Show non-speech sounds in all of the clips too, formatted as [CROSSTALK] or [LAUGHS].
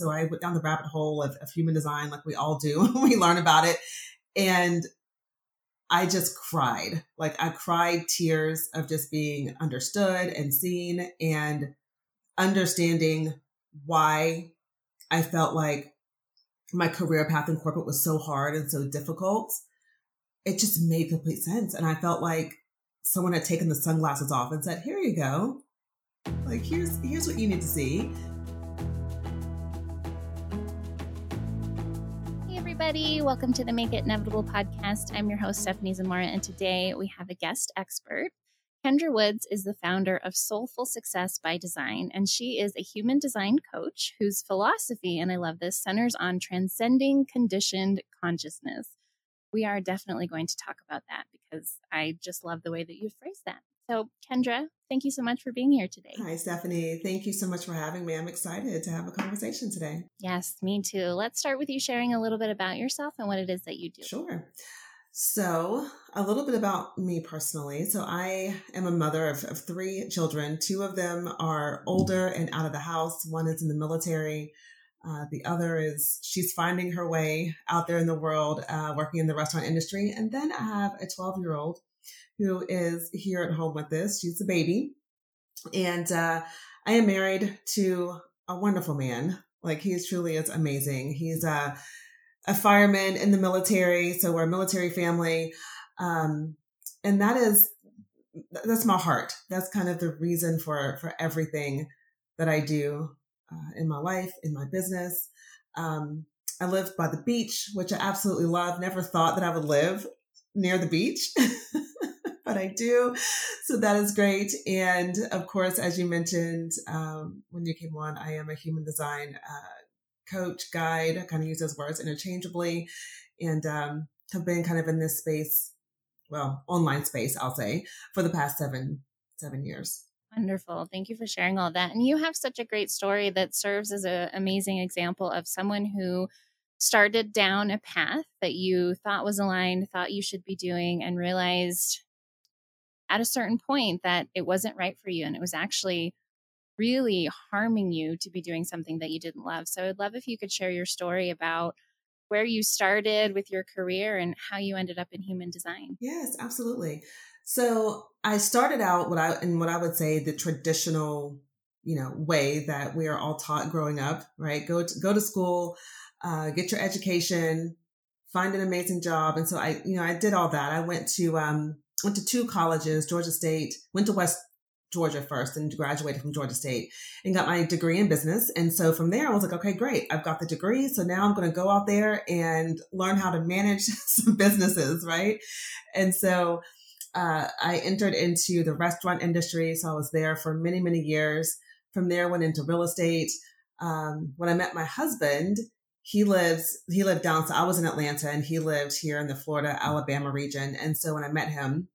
So I went down the rabbit hole of, of human design, like we all do [LAUGHS] when we learn about it. And I just cried. Like I cried tears of just being understood and seen and understanding why I felt like my career path in corporate was so hard and so difficult. It just made complete sense. And I felt like someone had taken the sunglasses off and said, here you go. Like here's here's what you need to see. Everybody. Welcome to the Make It Inevitable podcast. I'm your host, Stephanie Zamora, and today we have a guest expert. Kendra Woods is the founder of Soulful Success by Design, and she is a human design coach whose philosophy, and I love this, centers on transcending conditioned consciousness. We are definitely going to talk about that because I just love the way that you phrase that. So, Kendra, thank you so much for being here today. Hi, Stephanie. Thank you so much for having me. I'm excited to have a conversation today. Yes, me too. Let's start with you sharing a little bit about yourself and what it is that you do. Sure. So, a little bit about me personally. So, I am a mother of, of three children. Two of them are older and out of the house, one is in the military. Uh, the other is she's finding her way out there in the world, uh, working in the restaurant industry. And then I have a 12 year old who is here at home with us. She's a baby. And uh, I am married to a wonderful man. Like he truly is amazing. He's a, a fireman in the military. So we're a military family. Um, and that is, that's my heart. That's kind of the reason for, for everything that I do uh, in my life, in my business. Um, I live by the beach, which I absolutely love. Never thought that I would live near the beach. [LAUGHS] but I do. So that is great. And of course, as you mentioned, um, when you came on, I am a human design uh, coach, guide. I kind of use those words interchangeably and um, have been kind of in this space, well, online space, I'll say, for the past seven, seven years. Wonderful. Thank you for sharing all that. And you have such a great story that serves as an amazing example of someone who started down a path that you thought was aligned, thought you should be doing, and realized at a certain point that it wasn't right for you and it was actually really harming you to be doing something that you didn't love. So I'd love if you could share your story about where you started with your career and how you ended up in human design. Yes, absolutely. So I started out what I in what I would say the traditional, you know, way that we are all taught growing up, right? Go to go to school, uh, get your education, find an amazing job. And so I, you know, I did all that. I went to um went to two colleges, Georgia State, went to West Georgia first and graduated from Georgia State and got my degree in business. And so from there, I was like, okay, great. I've got the degree. So now I'm going to go out there and learn how to manage [LAUGHS] some businesses. Right. And so, uh, I entered into the restaurant industry. So I was there for many, many years. From there, went into real estate. Um, when I met my husband, he lives he lived down so i was in atlanta and he lived here in the florida alabama region. And so when i met him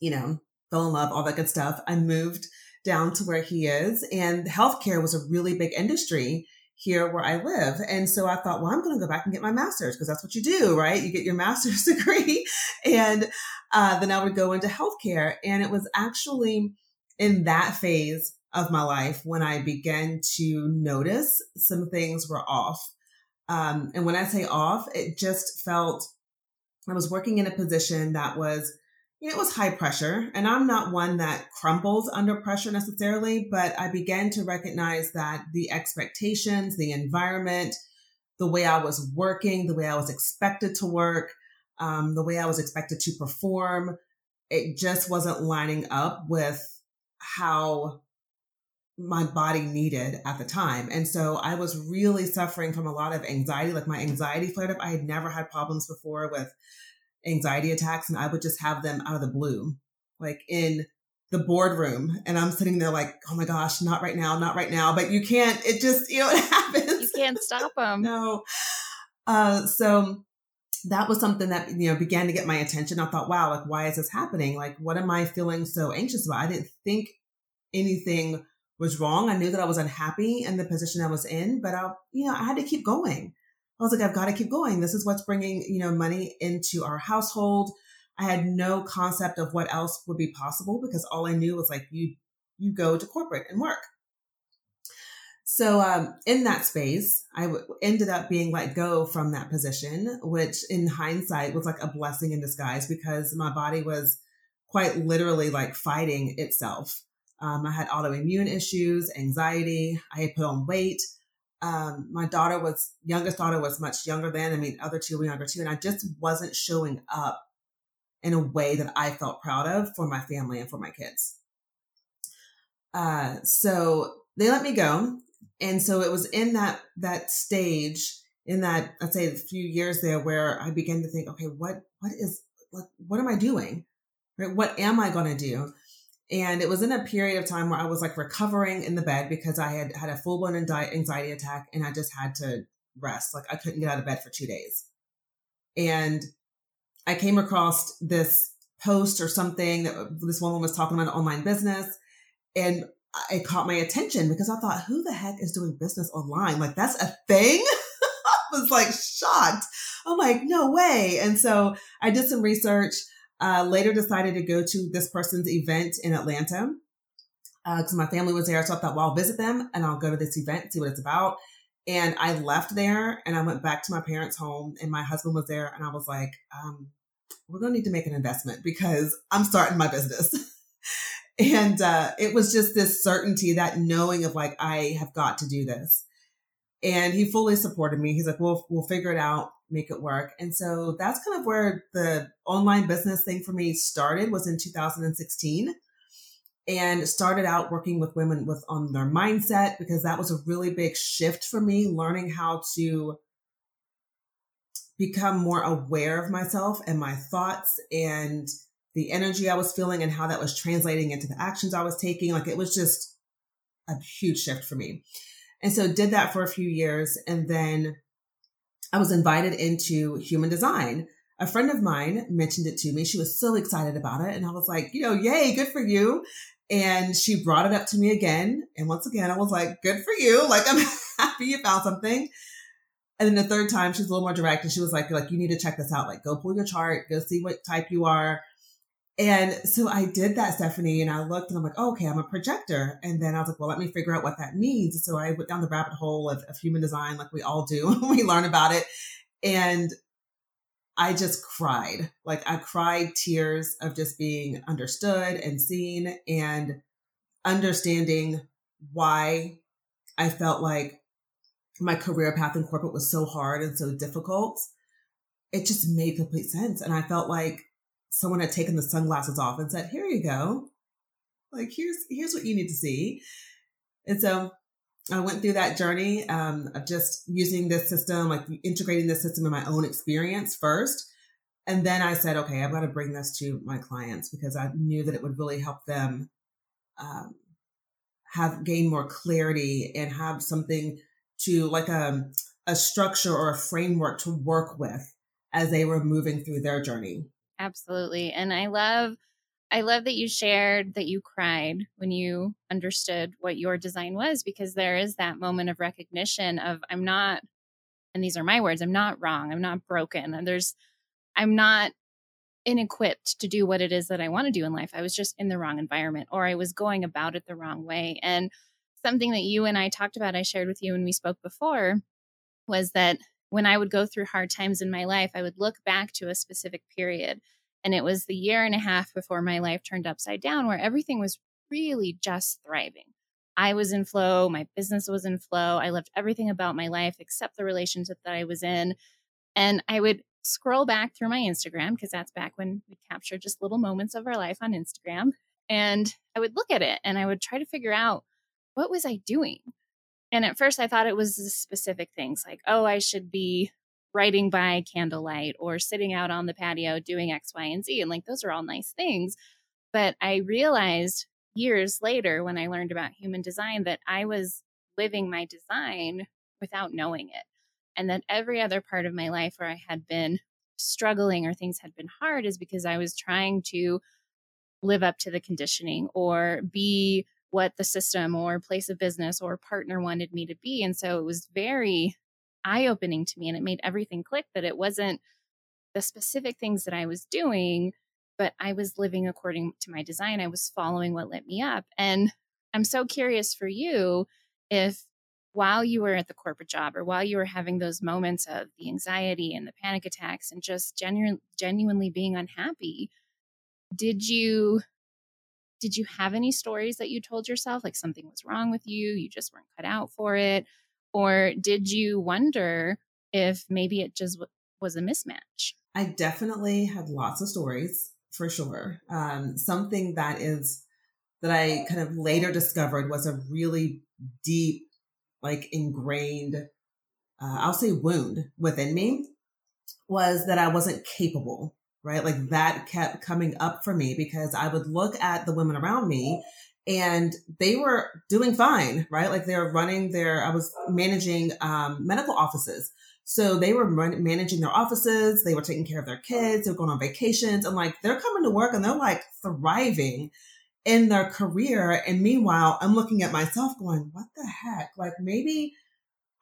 you know fell in love all that good stuff i moved down to where he is. And healthcare was a really big industry here where i live. And so i thought well i'm going to go back and get my master's because that's what you do right? You get your [LAUGHS] master's degree. And uh, then i would go into healthcare. And it was actually in that phase of my life when i began to notice some things were off um, and when I say off, it just felt I was working in a position that was, you know, it was high pressure. And I'm not one that crumbles under pressure necessarily, but I began to recognize that the expectations, the environment, the way I was working, the way I was expected to work, um, the way I was expected to perform, it just wasn't lining up with how my body needed at the time. And so I was really suffering from a lot of anxiety. Like my anxiety flared up. I had never had problems before with anxiety attacks, and I would just have them out of the blue, like in the boardroom. And I'm sitting there like, oh my gosh, not right now, not right now. But you can't, it just, you know, [LAUGHS] it happens. You can't stop them. no. Uh, so that was something that, you know, began to get my attention. I thought, wow, like, why is this happening? Like, what am I feeling so anxious about? I didn't think anything was wrong. I knew that I was unhappy in the position I was in, but I, you know, I had to keep going. I was like, I've got to keep going. This is what's bringing, you know, money into our household. I had no concept of what else would be possible because all I knew was like, you, you go to corporate and work. So um, in that space, I w- ended up being let go from that position, which in hindsight was like a blessing in disguise because my body was quite literally like fighting itself. Um, I had autoimmune issues, anxiety. I had put on weight. Um, my daughter was youngest daughter was much younger than I mean, other two were younger too, and I just wasn't showing up in a way that I felt proud of for my family and for my kids. Uh, so they let me go and so it was in that that stage in that i'd say a few years there where i began to think okay what what is what, what am i doing right what am i going to do and it was in a period of time where i was like recovering in the bed because i had had a full-blown anxiety attack and i just had to rest like i couldn't get out of bed for two days and i came across this post or something that this woman was talking about an online business and it caught my attention because I thought, who the heck is doing business online? Like that's a thing. [LAUGHS] I was like shocked. I'm like, no way. And so I did some research. Uh, later decided to go to this person's event in Atlanta because uh, my family was there. So I thought, well, I'll visit them and I'll go to this event, see what it's about. And I left there and I went back to my parents' home and my husband was there. And I was like, um, we're going to need to make an investment because I'm starting my business. [LAUGHS] And uh, it was just this certainty, that knowing of like, I have got to do this. And he fully supported me. He's like, we'll, we'll figure it out, make it work. And so that's kind of where the online business thing for me started was in 2016 and started out working with women with on their mindset because that was a really big shift for me, learning how to become more aware of myself and my thoughts and the energy I was feeling and how that was translating into the actions I was taking. Like it was just a huge shift for me. And so did that for a few years. And then I was invited into human design. A friend of mine mentioned it to me. She was so excited about it. And I was like, you know, yay, good for you. And she brought it up to me again. And once again, I was like, good for you. [LAUGHS] Like, I'm happy you found something. And then the third time, she's a little more direct and she was like, like, you need to check this out. Like, go pull your chart, go see what type you are. And so I did that, Stephanie, and I looked and I'm like, oh, okay, I'm a projector. And then I was like, well, let me figure out what that means. So I went down the rabbit hole of, of human design, like we all do [LAUGHS] when we learn about it. And I just cried. Like I cried tears of just being understood and seen and understanding why I felt like my career path in corporate was so hard and so difficult. It just made complete sense. And I felt like someone had taken the sunglasses off and said, "Here you go. Like here's here's what you need to see." And so I went through that journey um, of just using this system, like integrating this system in my own experience first. And then I said, okay, I've got to bring this to my clients because I knew that it would really help them um, have gain more clarity and have something to like a, um, a structure or a framework to work with as they were moving through their journey. Absolutely. And I love I love that you shared that you cried when you understood what your design was because there is that moment of recognition of I'm not and these are my words, I'm not wrong, I'm not broken. And there's I'm not inequipped to do what it is that I want to do in life. I was just in the wrong environment or I was going about it the wrong way. And something that you and I talked about, I shared with you when we spoke before, was that when I would go through hard times in my life, I would look back to a specific period. And it was the year and a half before my life turned upside down where everything was really just thriving. I was in flow, my business was in flow. I loved everything about my life except the relationship that I was in. And I would scroll back through my Instagram because that's back when we captured just little moments of our life on Instagram. And I would look at it and I would try to figure out what was I doing? And at first, I thought it was specific things like, oh, I should be writing by candlelight or sitting out on the patio doing X, Y, and Z. And like, those are all nice things. But I realized years later when I learned about human design that I was living my design without knowing it. And that every other part of my life where I had been struggling or things had been hard is because I was trying to live up to the conditioning or be what the system or place of business or partner wanted me to be. And so it was very eye opening to me and it made everything click that it wasn't the specific things that I was doing, but I was living according to my design. I was following what lit me up. And I'm so curious for you if while you were at the corporate job or while you were having those moments of the anxiety and the panic attacks and just genu- genuinely being unhappy did you did you have any stories that you told yourself like something was wrong with you you just weren't cut out for it or did you wonder if maybe it just w- was a mismatch i definitely had lots of stories for sure um, something that is that i kind of later discovered was a really deep like ingrained uh, i'll say wound within me was that i wasn't capable right? Like that kept coming up for me because I would look at the women around me and they were doing fine, right? Like they were running their, I was managing um, medical offices. So they were run, managing their offices. They were taking care of their kids. They were going on vacations and like they're coming to work and they're like thriving in their career. And meanwhile, I'm looking at myself going, what the heck? Like maybe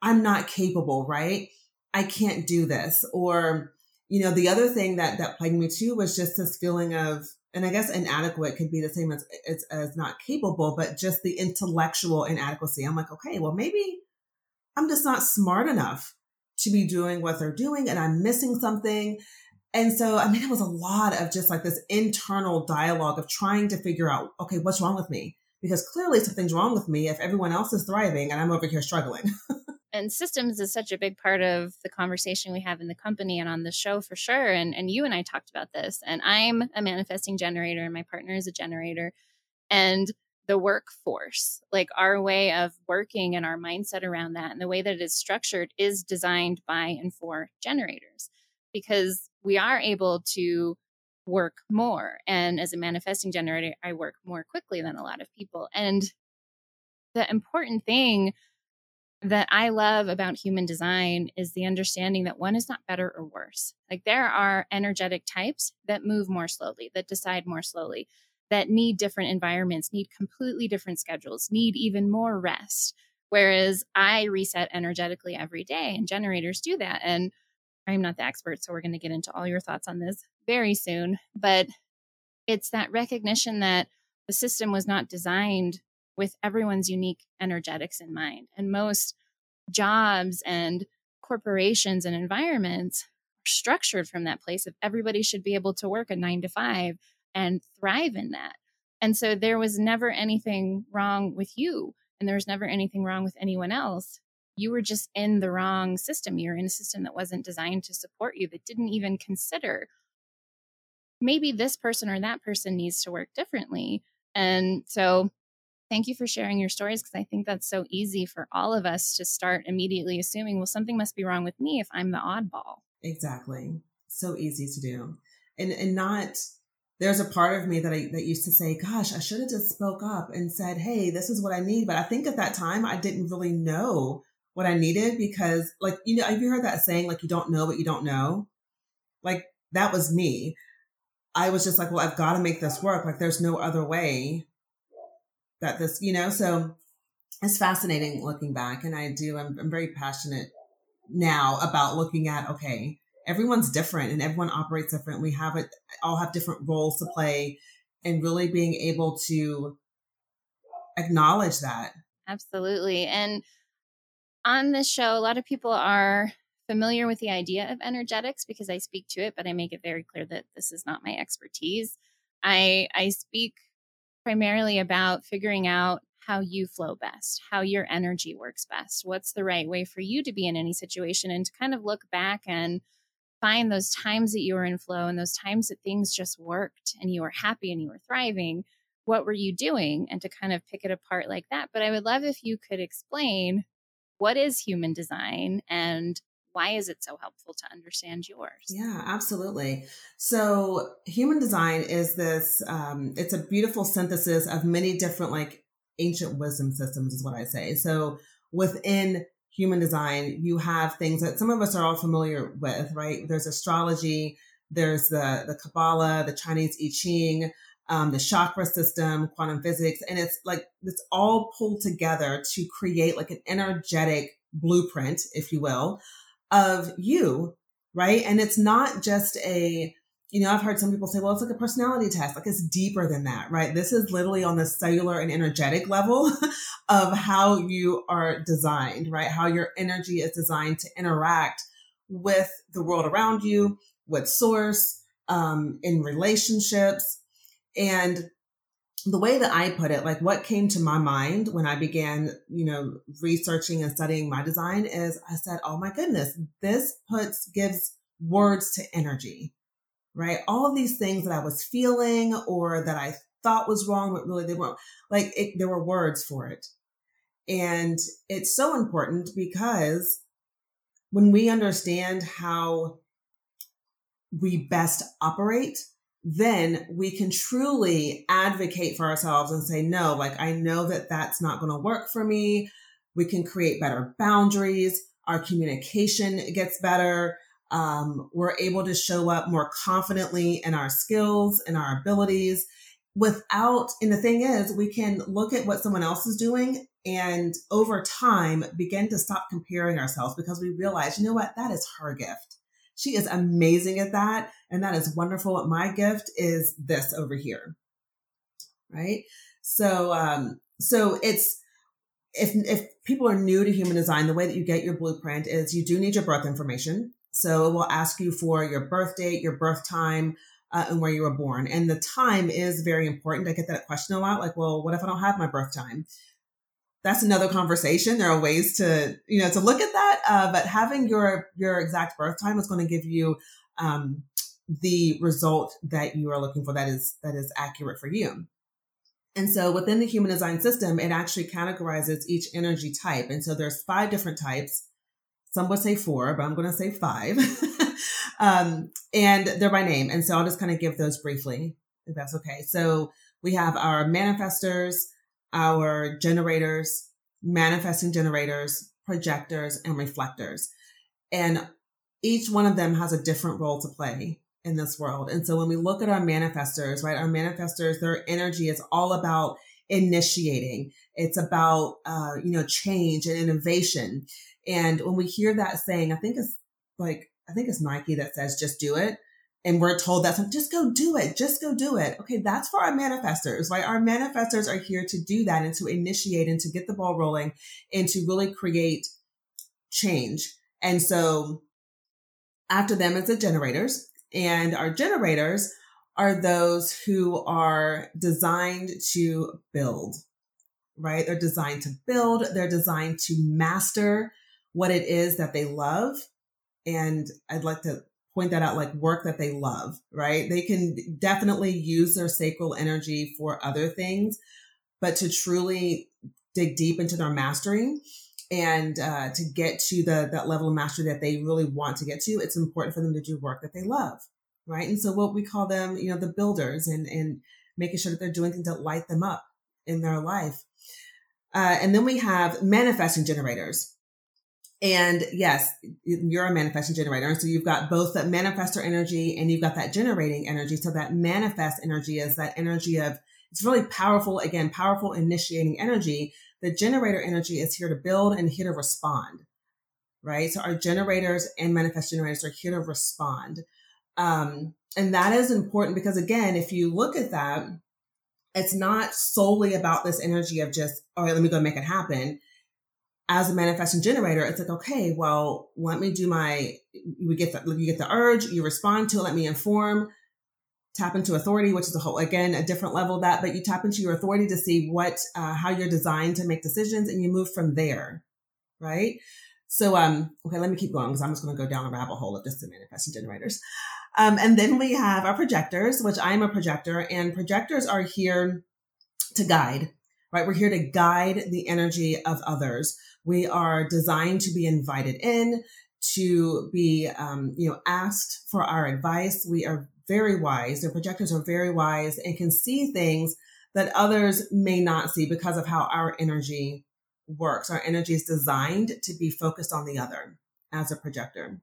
I'm not capable, right? I can't do this. Or, you know, the other thing that that plagued me too was just this feeling of, and I guess inadequate could be the same as as, as not capable, but just the intellectual inadequacy. I'm like, okay, well, maybe I'm just not smart enough to be doing what they're doing, and I'm missing something. And so, I mean, it was a lot of just like this internal dialogue of trying to figure out, okay, what's wrong with me? Because clearly something's wrong with me if everyone else is thriving and I'm over here struggling. [LAUGHS] and systems is such a big part of the conversation we have in the company and on the show for sure. And and you and I talked about this and I'm a manifesting generator and my partner is a generator. And the workforce like our way of working and our mindset around that and the way that it is structured is designed by and for generators because we are able to work more. And as a manifesting generator I work more quickly than a lot of people. And the important thing that I love about human design is the understanding that one is not better or worse. Like there are energetic types that move more slowly, that decide more slowly, that need different environments, need completely different schedules, need even more rest. Whereas I reset energetically every day, and generators do that. And I'm not the expert, so we're going to get into all your thoughts on this very soon. But it's that recognition that the system was not designed with everyone's unique energetics in mind. And most jobs and corporations and environments are structured from that place of everybody should be able to work a nine to five and thrive in that. And so there was never anything wrong with you, and there was never anything wrong with anyone else. You were just in the wrong system. You were in a system that wasn't designed to support you, that didn't even consider maybe this person or that person needs to work differently. And so Thank you for sharing your stories because I think that's so easy for all of us to start immediately assuming, well, something must be wrong with me if I'm the oddball. Exactly. So easy to do. And and not there's a part of me that I that used to say, gosh, I should have just spoke up and said, hey, this is what I need. But I think at that time I didn't really know what I needed because like you know, have you heard that saying, like you don't know what you don't know? Like that was me. I was just like, well, I've got to make this work. Like there's no other way that this, you know, so it's fascinating looking back. And I do, I'm, I'm very passionate now about looking at, okay, everyone's different and everyone operates different. We have it, all have different roles to play and really being able to acknowledge that. Absolutely. And on this show, a lot of people are familiar with the idea of energetics because I speak to it, but I make it very clear that this is not my expertise. I I speak primarily about figuring out how you flow best, how your energy works best, what's the right way for you to be in any situation, and to kind of look back and find those times that you were in flow and those times that things just worked and you were happy and you were thriving. What were you doing? And to kind of pick it apart like that. But I would love if you could explain what is human design and why is it so helpful to understand yours? Yeah absolutely. So human design is this um, it's a beautiful synthesis of many different like ancient wisdom systems is what i say. So within human design you have things that some of us are all familiar with right? There's astrology there's the the kabbalah the chinese i ching um, the chakra system quantum physics and it's like it's all pulled together to create like an energetic blueprint if you will of you, right? And it's not just a you know, I've heard some people say, well, it's like a personality test. Like it's deeper than that, right? This is literally on the cellular and energetic level [LAUGHS] of how you are designed, right? How your energy is designed to interact with the world around you, with source, um, in relationships. And the way that I put it, like what came to my mind when I began, you know, researching and studying my design is I said, oh my goodness, this puts, gives words to energy, right? All of these things that I was feeling or that I thought was wrong, but really they weren't like it, there were words for it. And it's so important because when we understand how we best operate, then we can truly advocate for ourselves and say, no, like I know that that's not going to work for me. We can create better boundaries. Our communication gets better. Um, we're able to show up more confidently in our skills and our abilities without, and the thing is, we can look at what someone else is doing and over time begin to stop comparing ourselves because we realize, you know what, that is her gift. She is amazing at that. And that is wonderful. My gift is this over here. Right. So, um, so it's, if, if people are new to human design, the way that you get your blueprint is you do need your birth information. So it will ask you for your birth date, your birth time, uh, and where you were born. And the time is very important. I get that question a lot. Like, well, what if I don't have my birth time? That's another conversation. There are ways to, you know, to look at that. Uh, but having your, your exact birth time is going to give you, um, the result that you are looking for that is, that is accurate for you. And so within the human design system, it actually categorizes each energy type. And so there's five different types. Some would say four, but I'm going to say five. [LAUGHS] um, and they're by name. And so I'll just kind of give those briefly, if that's okay. So we have our manifestors, our generators, manifesting generators, projectors, and reflectors. And each one of them has a different role to play in this world. And so when we look at our manifestors, right, our manifestors, their energy is all about initiating. It's about, uh, you know, change and innovation. And when we hear that saying, I think it's like, I think it's Nike that says, just do it and we're told that just go do it, just go do it. Okay, that's for our manifestors, right? Our manifestors are here to do that and to initiate and to get the ball rolling and to really create change. And so after them is the generators, and our generators are those who are designed to build, right? They're designed to build, they're designed to master what it is that they love. And I'd like to point that out like work that they love, right? They can definitely use their sacral energy for other things, but to truly dig deep into their mastering and uh, to get to the that level of mastery that they really want to get to, it's important for them to do work that they love, right? And so what we call them, you know, the builders and and making sure that they're doing things that light them up in their life. Uh, and then we have manifesting generators. And yes, you're a manifesting generator. So you've got both that manifestor energy and you've got that generating energy. So that manifest energy is that energy of, it's really powerful, again, powerful initiating energy. The generator energy is here to build and here to respond, right? So our generators and manifest generators are here to respond. Um, and that is important because again, if you look at that, it's not solely about this energy of just, all right, let me go make it happen as a manifesting generator, it's like, okay, well, let me do my, we get the, you get the urge, you respond to it, let me inform, tap into authority, which is a whole, again, a different level that, but you tap into your authority to see what, uh, how you're designed to make decisions and you move from there. Right. So, um, okay, let me keep going because I'm just going to go down a rabbit hole of just the manifesting generators. Um, and then we have our projectors, which I'm a projector and projectors are here to guide, right? We're here to guide the energy of others. We are designed to be invited in, to be, um, you know, asked for our advice. We are very wise. The projectors are very wise and can see things that others may not see because of how our energy works. Our energy is designed to be focused on the other as a projector.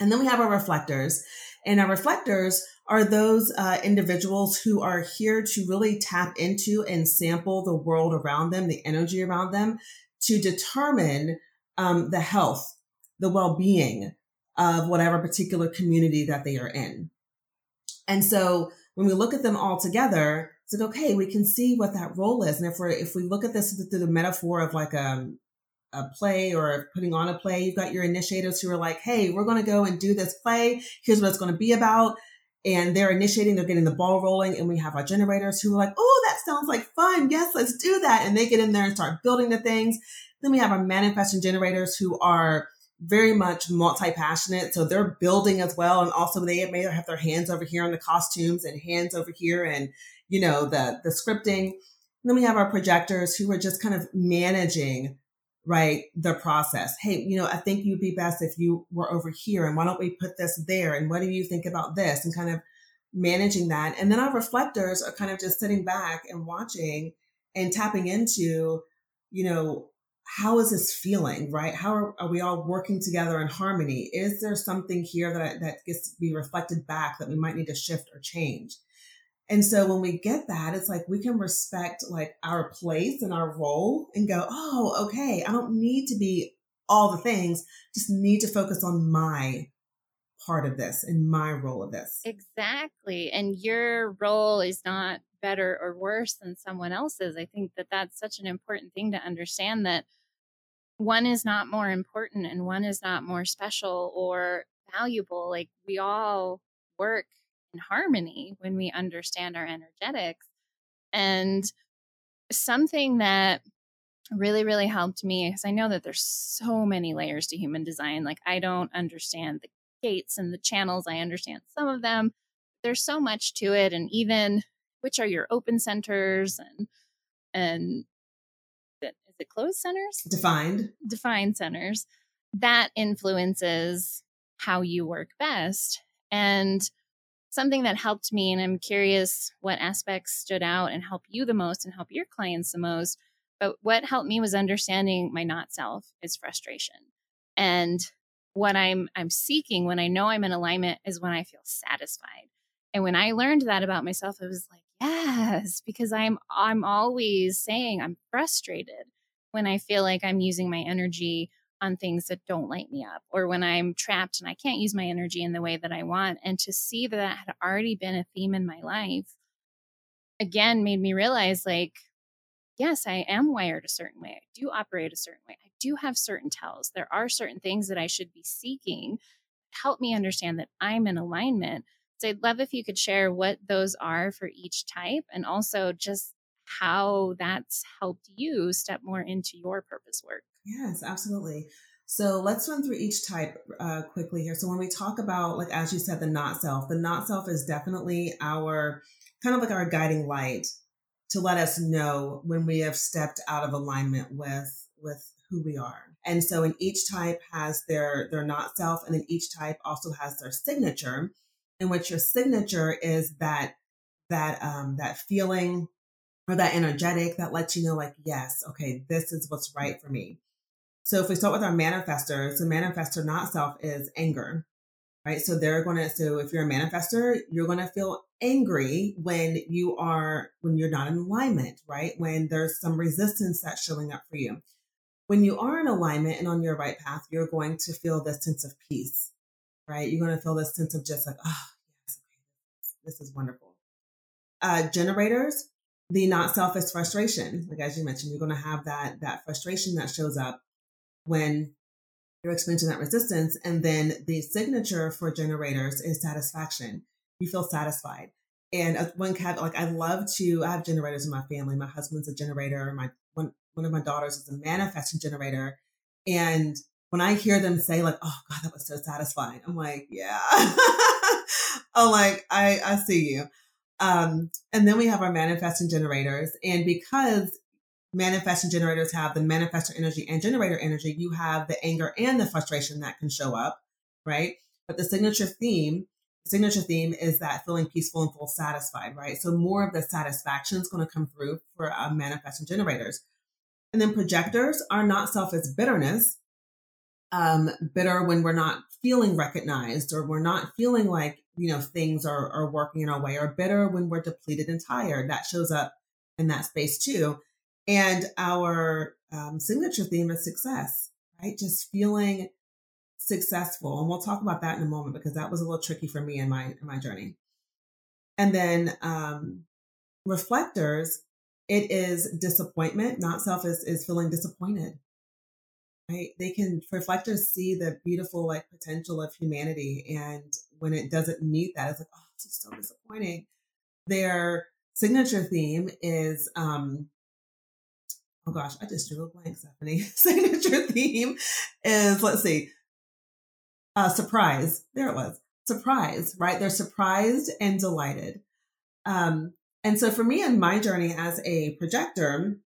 And then we have our reflectors. And our reflectors are those uh, individuals who are here to really tap into and sample the world around them, the energy around them, to determine um, the health, the well being of whatever particular community that they are in. And so when we look at them all together, it's like, okay, we can see what that role is. And if we're, if we look at this through the metaphor of like a, um, a play or putting on a play, you've got your initiators who are like, hey, we're going to go and do this play. Here's what it's going to be about. And they're initiating, they're getting the ball rolling. And we have our generators who are like, oh, that sounds like fun. Yes, let's do that. And they get in there and start building the things. Then we have our manifesting generators who are very much multi-passionate. So they're building as well. And also they may have their hands over here on the costumes and hands over here and, you know, the, the scripting. And then we have our projectors who are just kind of managing, right, the process. Hey, you know, I think you'd be best if you were over here and why don't we put this there? And what do you think about this? And kind of managing that. And then our reflectors are kind of just sitting back and watching and tapping into, you know, how is this feeling, right? How are, are, we all working together in harmony? Is there something here that, that gets to be reflected back that we might need to shift or change? And so when we get that, it's like we can respect like our place and our role and go, oh, okay, I don't need to be all the things, just need to focus on my part of this and my role of this. Exactly. And your role is not better or worse than someone else's. I think that that's such an important thing to understand that one is not more important and one is not more special or valuable. Like we all work in harmony when we understand our energetics. And something that really, really helped me, because I know that there's so many layers to human design. Like I don't understand the gates and the channels. I understand some of them. There's so much to it. And even which are your open centers and and is it closed centers? Defined. Defined centers. That influences how you work best. And something that helped me, and I'm curious what aspects stood out and help you the most and help your clients the most. But what helped me was understanding my not self is frustration. And what I'm I'm seeking when I know I'm in alignment is when I feel satisfied. And when I learned that about myself, it was like, yes, because I'm I'm always saying I'm frustrated when I feel like I'm using my energy on things that don't light me up or when I'm trapped and I can't use my energy in the way that I want. And to see that that had already been a theme in my life again made me realize like, yes, I am wired a certain way. I do operate a certain way. I do have certain tells. There are certain things that I should be seeking. Help me understand that I'm in alignment. So I'd love if you could share what those are for each type and also just how that's helped you step more into your purpose work. Yes, absolutely. So let's run through each type uh, quickly here. So when we talk about, like as you said, the not self, the not self is definitely our kind of like our guiding light to let us know when we have stepped out of alignment with with who we are. And so in each type has their their not self, and then each type also has their signature, in which your signature is that that um, that feeling or that energetic that lets you know, like, yes, okay, this is what's right for me. So if we start with our manifestors, the manifestor not self is anger, right? So they're going to, so if you're a manifestor, you're going to feel angry when you are, when you're not in alignment, right? When there's some resistance that's showing up for you. When you are in alignment and on your right path, you're going to feel this sense of peace, right? You're going to feel this sense of just like, oh, yes, this is wonderful. Uh, generators, the not selfish frustration. Like as you mentioned, you're going to have that that frustration that shows up when you're experiencing that resistance. And then the signature for generators is satisfaction. You feel satisfied. And uh, one cat, like I love to, I have generators in my family. My husband's a generator. My one one of my daughters is a manifesting generator. And when I hear them say like, "Oh God, that was so satisfying," I'm like, "Yeah." [LAUGHS] I'm like, I I see you. Um, and then we have our manifesting generators. And because manifesting generators have the manifestor energy and generator energy, you have the anger and the frustration that can show up, right? But the signature theme, signature theme is that feeling peaceful and full satisfied, right? So more of the satisfaction is going to come through for uh, manifesting generators. And then projectors are not self as bitterness, um, bitter when we're not feeling recognized or we're not feeling like you know things are, are working in our way or bitter when we're depleted and tired that shows up in that space too and our um, signature theme is success right just feeling successful and we'll talk about that in a moment because that was a little tricky for me in my in my journey And then um, reflectors, it is disappointment. Not self is, is feeling disappointed. Right? They can reflectors see the beautiful like potential of humanity, and when it doesn't meet that, it's like, oh, is so disappointing. Their signature theme is um, oh gosh, I just drew a blank, Stephanie. [LAUGHS] Signature theme is, let's see, uh, surprise. There it was. Surprise, right? They're surprised and delighted. Um, and so for me in my journey as a projector,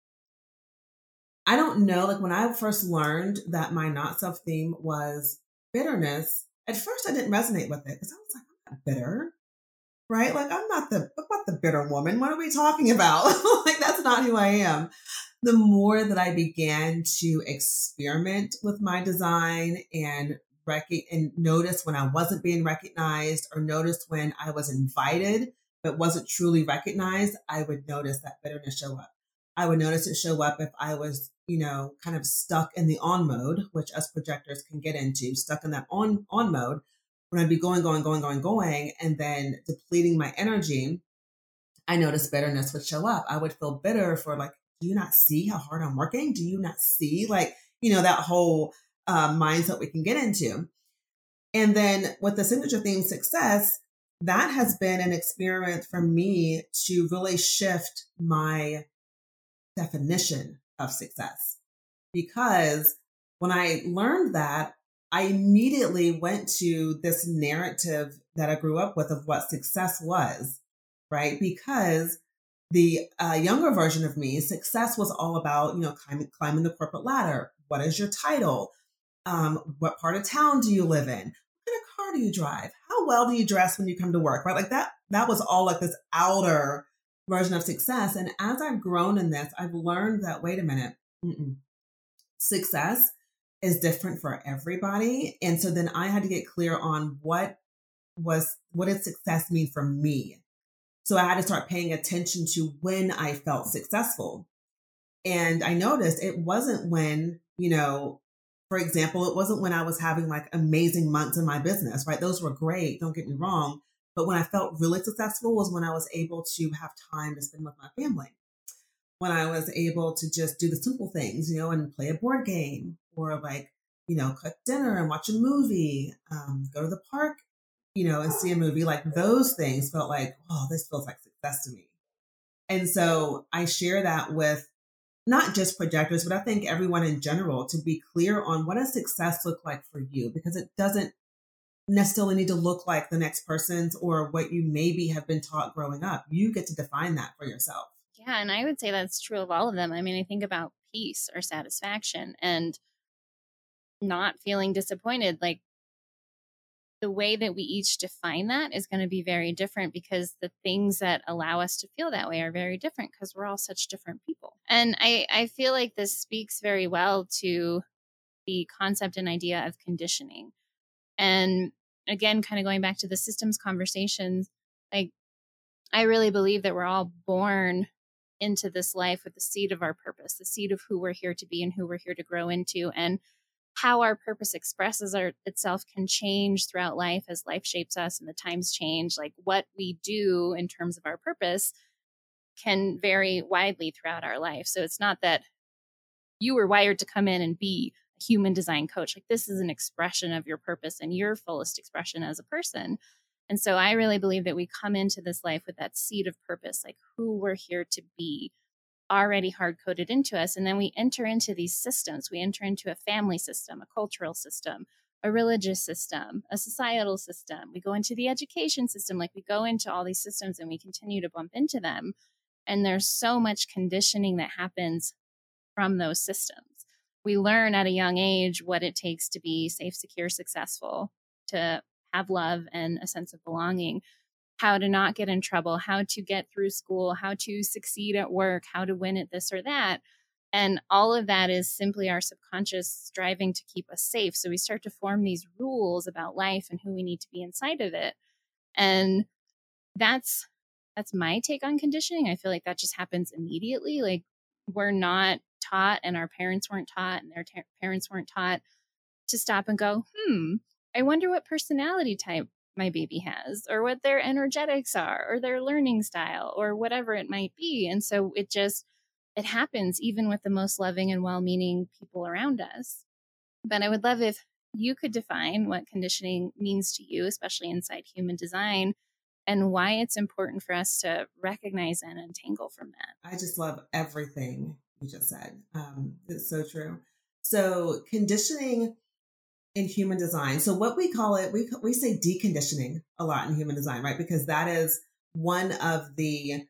I don't know, like when I first learned that my not self theme was bitterness, at first I didn't resonate with it because I was like, I'm not bitter, right? Like I'm not the, I'm not the bitter woman. What are we talking about? [LAUGHS] like that's not who I am the more that I began to experiment with my design and rec- and notice when I wasn't being recognized or notice when I was invited but wasn't truly recognized, I would notice that bitterness show up. I would notice it show up if I was, you know, kind of stuck in the on mode, which us projectors can get into, stuck in that on on mode when I'd be going, going, going, going, going, and then depleting my energy. I noticed bitterness would show up. I would feel bitter for like do you not see how hard I'm working? Do you not see like, you know, that whole uh, mindset we can get into? And then with the signature theme success, that has been an experiment for me to really shift my definition of success. Because when I learned that, I immediately went to this narrative that I grew up with of what success was, right? Because the uh, younger version of me, success was all about, you know, climbing, climbing the corporate ladder. What is your title? Um, what part of town do you live in? What kind of car do you drive? How well do you dress when you come to work? Right? Like that, that was all like this outer version of success. And as I've grown in this, I've learned that, wait a minute, mm-mm. success is different for everybody. And so then I had to get clear on what was, what did success mean for me? So I had to start paying attention to when I felt successful. And I noticed it wasn't when, you know, for example, it wasn't when I was having like amazing months in my business, right? Those were great, don't get me wrong. But when I felt really successful was when I was able to have time to spend with my family. When I was able to just do the simple things, you know, and play a board game or like, you know, cook dinner and watch a movie, um, go to the park you know, and see a movie, like those things felt like, oh, this feels like success to me. And so I share that with not just projectors, but I think everyone in general to be clear on what does success look like for you, because it doesn't necessarily need to look like the next person's or what you maybe have been taught growing up. You get to define that for yourself. Yeah. And I would say that's true of all of them. I mean, I think about peace or satisfaction and not feeling disappointed. Like the way that we each define that is going to be very different because the things that allow us to feel that way are very different because we're all such different people. And I, I feel like this speaks very well to the concept and idea of conditioning. And again, kind of going back to the systems conversations, like I really believe that we're all born into this life with the seed of our purpose, the seed of who we're here to be and who we're here to grow into. And how our purpose expresses our, itself can change throughout life as life shapes us and the times change. Like what we do in terms of our purpose can vary widely throughout our life. So it's not that you were wired to come in and be human design coach. Like this is an expression of your purpose and your fullest expression as a person. And so I really believe that we come into this life with that seed of purpose, like who we're here to be, already hard coded into us. And then we enter into these systems. We enter into a family system, a cultural system, a religious system, a societal system. We go into the education system. Like we go into all these systems and we continue to bump into them. And there's so much conditioning that happens from those systems. We learn at a young age what it takes to be safe, secure, successful, to have love and a sense of belonging how to not get in trouble, how to get through school, how to succeed at work, how to win at this or that. And all of that is simply our subconscious striving to keep us safe. So we start to form these rules about life and who we need to be inside of it. And that's that's my take on conditioning. I feel like that just happens immediately. Like we're not taught and our parents weren't taught and their parents weren't taught to stop and go, "Hmm, I wonder what personality type my baby has or what their energetics are or their learning style or whatever it might be. And so it just it happens even with the most loving and well-meaning people around us. But i would love if you could define what conditioning means to you especially inside human design and why it's important for us to recognize and untangle from that. I just love everything you just said um, it's so true so conditioning in human design. So what we call it, we we say deconditioning a lot in human design, right? Because that is one of the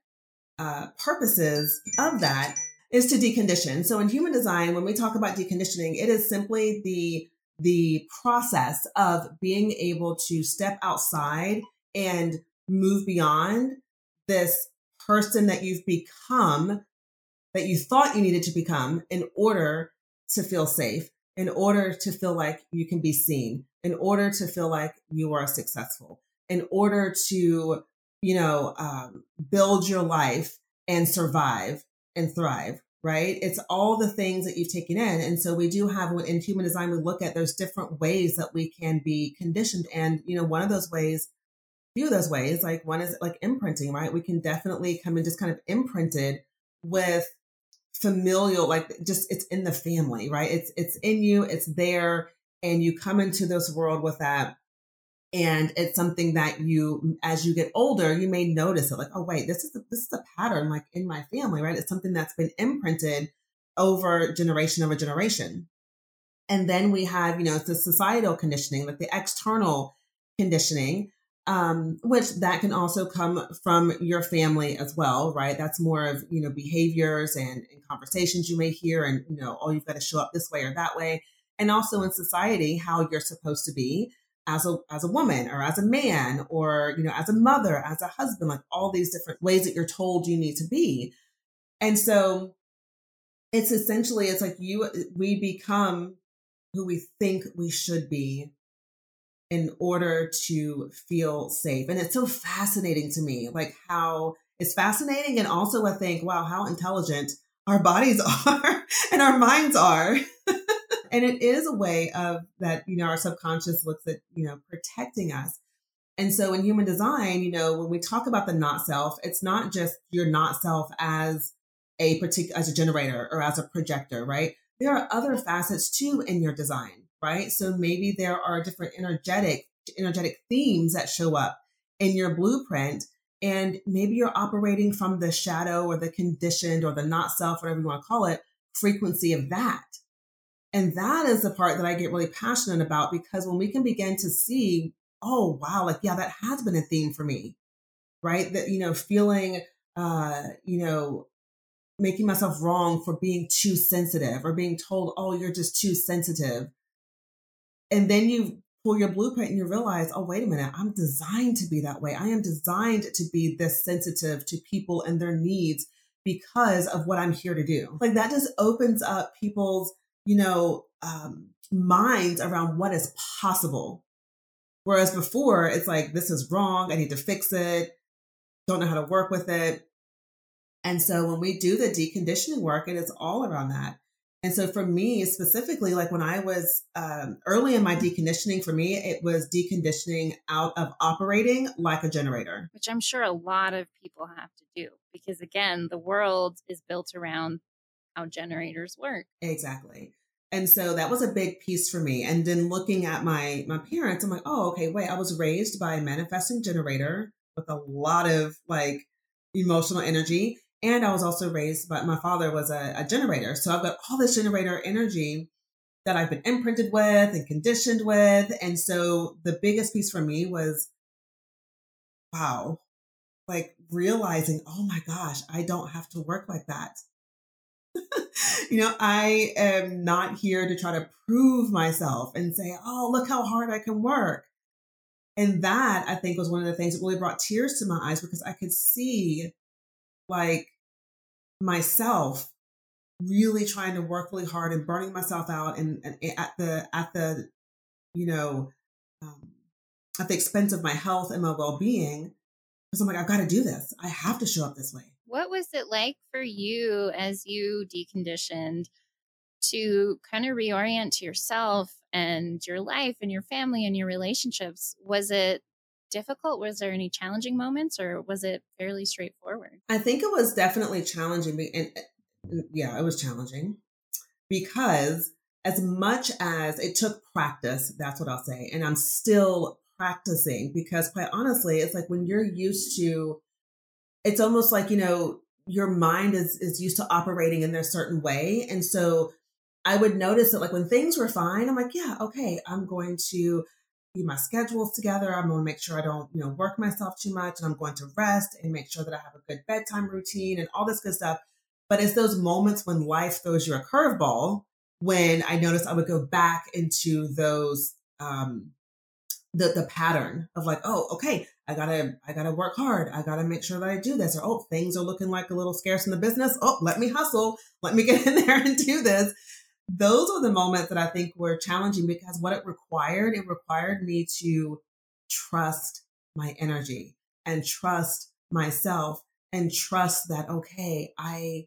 uh, purposes of that is to decondition. So in human design, when we talk about deconditioning, it is simply the the process of being able to step outside and move beyond this person that you've become that you thought you needed to become in order to feel safe in order to feel like you can be seen, in order to feel like you are successful, in order to, you know, um, build your life and survive and thrive, right? It's all the things that you've taken in. And so we do have in human design, we look at those different ways that we can be conditioned. And, you know, one of those ways, few of those ways, like one is like imprinting, right? We can definitely come in just kind of imprinted with familial, like just it's in the family, right? It's it's in you, it's there, and you come into this world with that. And it's something that you, as you get older, you may notice it, like, oh wait, this is a, this is a pattern, like in my family, right? It's something that's been imprinted over generation over generation. And then we have, you know, it's the societal conditioning, like the external conditioning, um, which that can also come from your family as well, right? That's more of, you know, behaviors and, and, conversations you may hear and, you know, oh, you've got to show up this way or that way. And also in society, how you're supposed to be as a, as a woman or as a man or, you know, as a mother, as a husband, like all these different ways that you're told you need to be. And so it's essentially, it's like you, we become who we think we should be in order to feel safe. And it's so fascinating to me, like how it's fascinating. And also, I think, wow, how intelligent our bodies [LAUGHS] are and our minds are. [LAUGHS] and it is a way of that, you know, our subconscious looks at, you know, protecting us. And so in human design, you know, when we talk about the not self, it's not just your not self as a particular, as a generator or as a projector, right? There are other facets too in your design right? So maybe there are different energetic energetic themes that show up in your blueprint and maybe you're operating from the shadow or the conditioned or the not self whatever you want to call it frequency of that. And that is the part that i get really passionate about because when we can begin to see oh wow like yeah that has been a theme for me right? That you know feeling uh you know making myself wrong for being too sensitive or being told oh you're just too sensitive and then you pull your blueprint and you realize, oh, wait a minute, I'm designed to be that way. I am designed to be this sensitive to people and their needs because of what I'm here to do. Like that just opens up people's, you know, um, minds around what is possible. Whereas before, it's like, this is wrong. I need to fix it. Don't know how to work with it. And so when we do the deconditioning work, and it is all around that. And so for me specifically, like when I was um, early in my deconditioning, for me, it was deconditioning out of operating like a generator. Which I'm sure a lot of people have to do because, again, the world is built around how generators work. Exactly. And so that was a big piece for me. And then looking at my my parents, I'm like, oh, okay, wait, I was raised by a manifesting generator with a lot of like emotional energy. And I was also raised, but my father was a, a generator. So I've got all this generator energy that I've been imprinted with and conditioned with. And so the biggest piece for me was, wow, like realizing, oh my gosh, I don't have to work like that. [LAUGHS] you know, I am not here to try to prove myself and say, oh, look how hard I can work. And that I think was one of the things that really brought tears to my eyes because I could see like myself really trying to work really hard and burning myself out and, and at the at the you know um, at the expense of my health and my well-being because i'm like i've got to do this. I have to show up this way. What was it like for you as you deconditioned to kind of reorient to yourself and your life and your family and your relationships? Was it difficult? Was there any challenging moments or was it fairly straightforward? I think it was definitely challenging. And yeah, it was challenging because as much as it took practice, that's what I'll say. And I'm still practicing because quite honestly, it's like when you're used to, it's almost like, you know, your mind is, is used to operating in a certain way. And so I would notice that like when things were fine, I'm like, yeah, okay, I'm going to my schedules together. I'm going to make sure I don't, you know, work myself too much and I'm going to rest and make sure that I have a good bedtime routine and all this good stuff. But it's those moments when life throws you a curveball when I noticed I would go back into those um the the pattern of like, oh, okay, I gotta I gotta work hard. I gotta make sure that I do this. Or oh, things are looking like a little scarce in the business. Oh, let me hustle. Let me [LAUGHS] get in there and do this. Those are the moments that I think were challenging because what it required, it required me to trust my energy and trust myself and trust that okay, I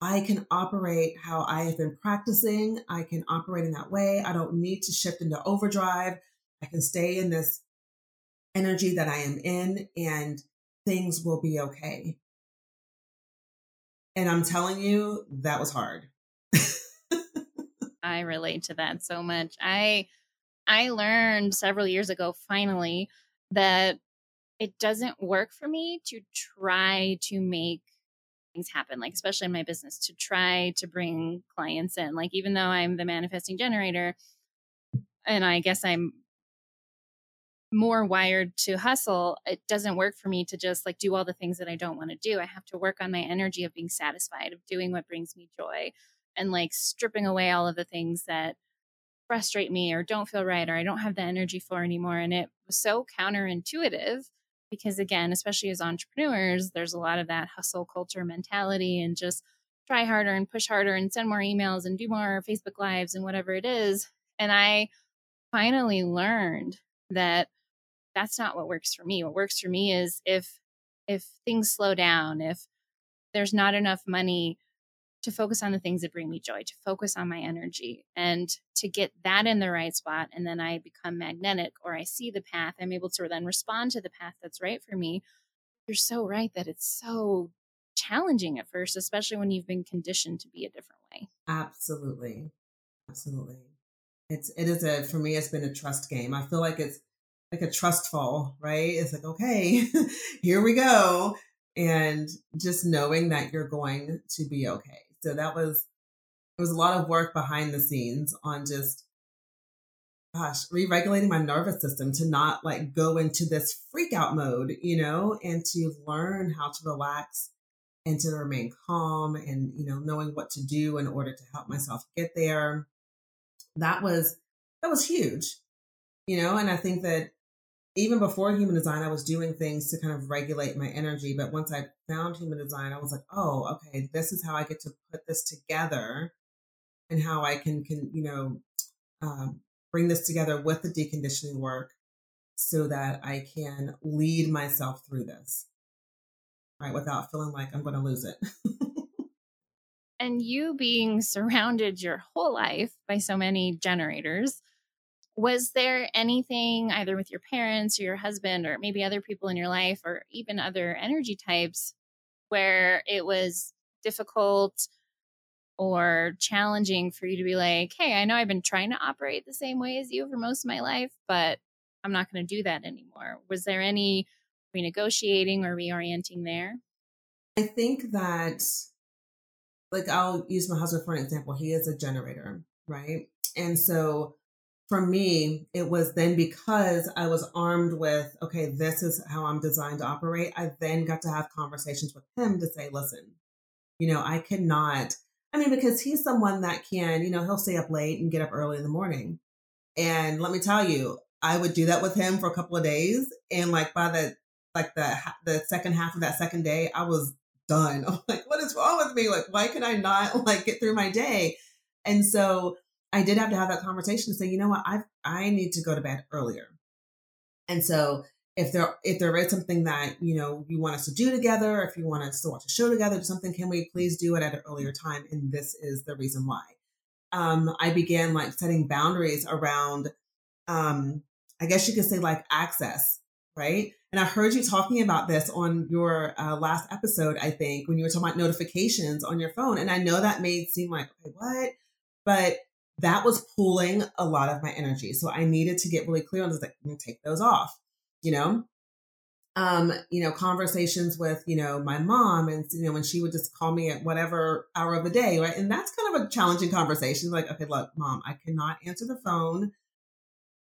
I can operate how I have been practicing. I can operate in that way. I don't need to shift into overdrive. I can stay in this energy that I am in and things will be okay. And I'm telling you, that was hard. I relate to that so much. I I learned several years ago finally that it doesn't work for me to try to make things happen, like especially in my business, to try to bring clients in. Like even though I'm the manifesting generator, and I guess I'm more wired to hustle, it doesn't work for me to just like do all the things that I don't want to do. I have to work on my energy of being satisfied, of doing what brings me joy, and like stripping away all of the things that frustrate me or don't feel right or I don't have the energy for anymore. And it was so counterintuitive because again especially as entrepreneurs there's a lot of that hustle culture mentality and just try harder and push harder and send more emails and do more facebook lives and whatever it is and i finally learned that that's not what works for me what works for me is if if things slow down if there's not enough money to focus on the things that bring me joy, to focus on my energy and to get that in the right spot. And then I become magnetic or I see the path. I'm able to then respond to the path that's right for me. You're so right that it's so challenging at first, especially when you've been conditioned to be a different way. Absolutely. Absolutely. It's, it is a, for me, it's been a trust game. I feel like it's like a trust fall, right? It's like, okay, [LAUGHS] here we go. And just knowing that you're going to be okay so that was it was a lot of work behind the scenes on just gosh, re-regulating my nervous system to not like go into this freak out mode, you know, and to learn how to relax and to remain calm and, you know, knowing what to do in order to help myself get there. That was, that was huge, you know, and I think that even before human design, I was doing things to kind of regulate my energy. But once I found human design, I was like, oh, okay, this is how I get to put this together and how I can, can you know, um, bring this together with the deconditioning work so that I can lead myself through this, right, without feeling like I'm going to lose it. [LAUGHS] and you being surrounded your whole life by so many generators was there anything either with your parents or your husband or maybe other people in your life or even other energy types where it was difficult or challenging for you to be like, hey, I know I've been trying to operate the same way as you for most of my life, but I'm not going to do that anymore? Was there any renegotiating or reorienting there? I think that, like, I'll use my husband for an example. He is a generator, right? And so for me, it was then because I was armed with, okay, this is how I'm designed to operate. I then got to have conversations with him to say, listen, you know, I cannot, I mean, because he's someone that can, you know, he'll stay up late and get up early in the morning. And let me tell you, I would do that with him for a couple of days. And like by the, like the, the second half of that second day, I was done. [LAUGHS] I'm like, what is wrong with me? Like, why can I not like get through my day? And so I did have to have that conversation to say, you know what, I I need to go to bed earlier. And so if there if there is something that you know you want us to do together, if you want us to watch a show together or something, can we please do it at an earlier time? And this is the reason why. Um, I began like setting boundaries around, um, I guess you could say like access right? And I heard you talking about this on your uh, last episode, I think, when you were talking about notifications on your phone. And I know that made seem like, okay, what? But that was pulling a lot of my energy. So I needed to get really clear on this, like, I'm gonna take those off, you know? Um, you know, conversations with, you know, my mom and, you know, when she would just call me at whatever hour of the day, right? And that's kind of a challenging conversation. Like, okay, look, mom, I cannot answer the phone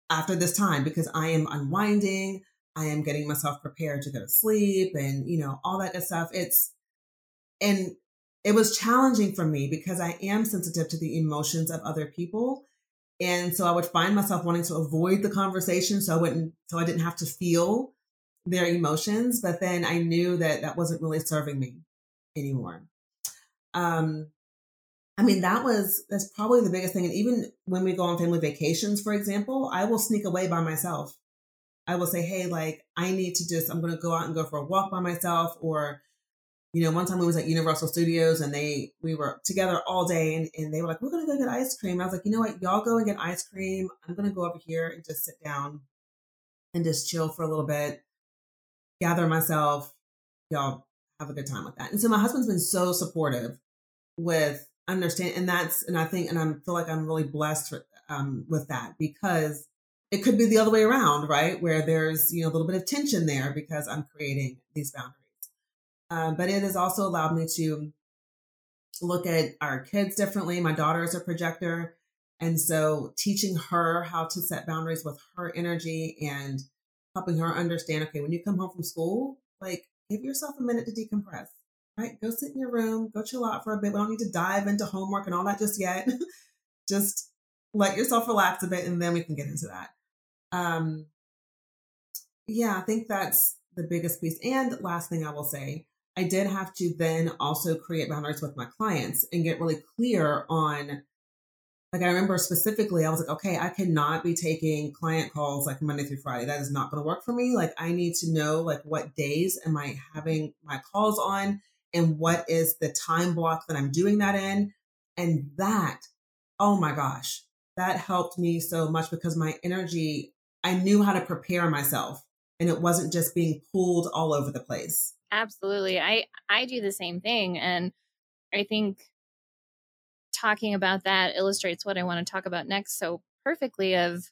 after this time because I am unwinding. I am getting myself prepared to go to sleep and, you know, all that good stuff. It's, and it was challenging for me because I am sensitive to the emotions of other people. And so I would find myself wanting to avoid the conversation so I wouldn't, so I didn't have to feel their emotions. But then I knew that that wasn't really serving me anymore. Um, I mean, that was, that's probably the biggest thing. And even when we go on family vacations, for example, I will sneak away by myself. I will say, Hey, like, I need to just, I'm going to go out and go for a walk by myself. Or, you know, one time we was at Universal Studios and they, we were together all day and, and they were like, we're to go get ice cream. I was like, you know what? Y'all go and get ice cream. I'm to go over here and just sit down and just chill for a little bit, gather myself. Y'all have a good time with that. And so my husband's been so supportive with understand and that's and i think and i feel like i'm really blessed um, with that because it could be the other way around right where there's you know a little bit of tension there because i'm creating these boundaries um, but it has also allowed me to look at our kids differently my daughter is a projector and so teaching her how to set boundaries with her energy and helping her understand okay when you come home from school like give yourself a minute to decompress right? Go sit in your room, go chill out for a bit. We don't need to dive into homework and all that just yet. [LAUGHS] just let yourself relax a bit and then we can get into that. Um, yeah, I think that's the biggest piece. And last thing I will say, I did have to then also create boundaries with my clients and get really clear on like I remember specifically, I was like, okay, I cannot be taking client calls like Monday through Friday. That is not going to work for me. Like I need to know like what days am I having my calls on and what is the time block that I'm doing that in. And that, oh my gosh, that helped me so much because my energy, I knew how to prepare myself and it wasn't just being pulled all over the place. Absolutely. I I do the same thing and I think talking about that illustrates what I want to talk about next so perfectly of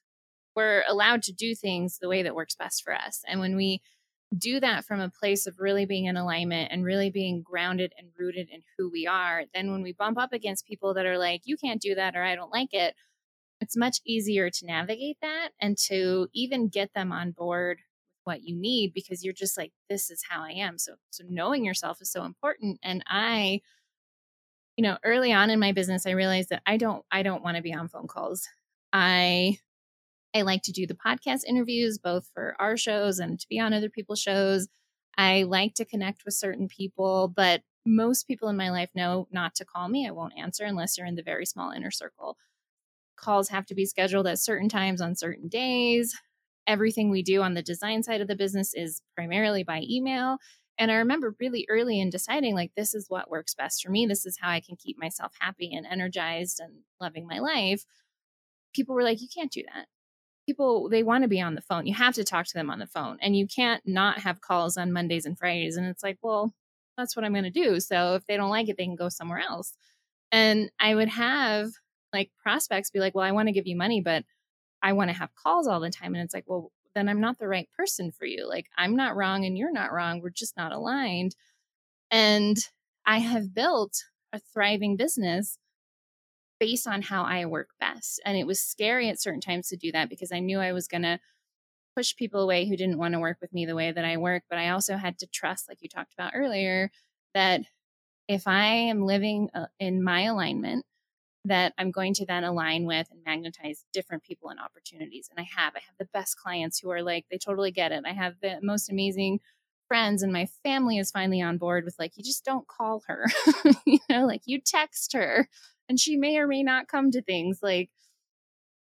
we're allowed to do things the way that works best for us. And when we do that from a place of really being in alignment and really being grounded and rooted in who we are, then when we bump up against people that are like, you can't do that or I don't like it, it's much easier to navigate that and to even get them on board what you need because you're just like, this is how I am. So, so knowing yourself is so important. And I, you know, early on in my business, I realized that I don't, I don't want to be on phone calls. I I like to do the podcast interviews, both for our shows and to be on other people's shows. I like to connect with certain people, but most people in my life know not to call me. I won't answer unless you're in the very small inner circle. Calls have to be scheduled at certain times on certain days. Everything we do on the design side of the business is primarily by email. And I remember really early in deciding, like, this is what works best for me. This is how I can keep myself happy and energized and loving my life. People were like, you can't do that people they want to be on the phone. You have to talk to them on the phone and you can't not have calls on Mondays and Fridays and it's like, well, that's what I'm going to do. So if they don't like it, they can go somewhere else. And I would have like prospects be like, "Well, I want to give you money, but I want to have calls all the time." And it's like, "Well, then I'm not the right person for you. Like I'm not wrong and you're not wrong. We're just not aligned." And I have built a thriving business based on how I work best. And it was scary at certain times to do that because I knew I was going to push people away who didn't want to work with me the way that I work. But I also had to trust, like you talked about earlier, that if I am living uh, in my alignment, that I'm going to then align with and magnetize different people and opportunities. And I have, I have the best clients who are like, they totally get it. I have the most amazing friends and my family is finally on board with like, you just don't call her, [LAUGHS] you know, like you text her and she may or may not come to things like